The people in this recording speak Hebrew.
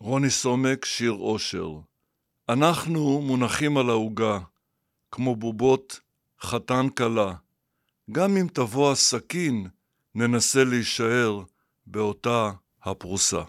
רוני סומק, שיר אושר. אנחנו מונחים על העוגה, כמו בובות חתן כלה. גם אם תבוא הסכין, ננסה להישאר באותה הפרוסה.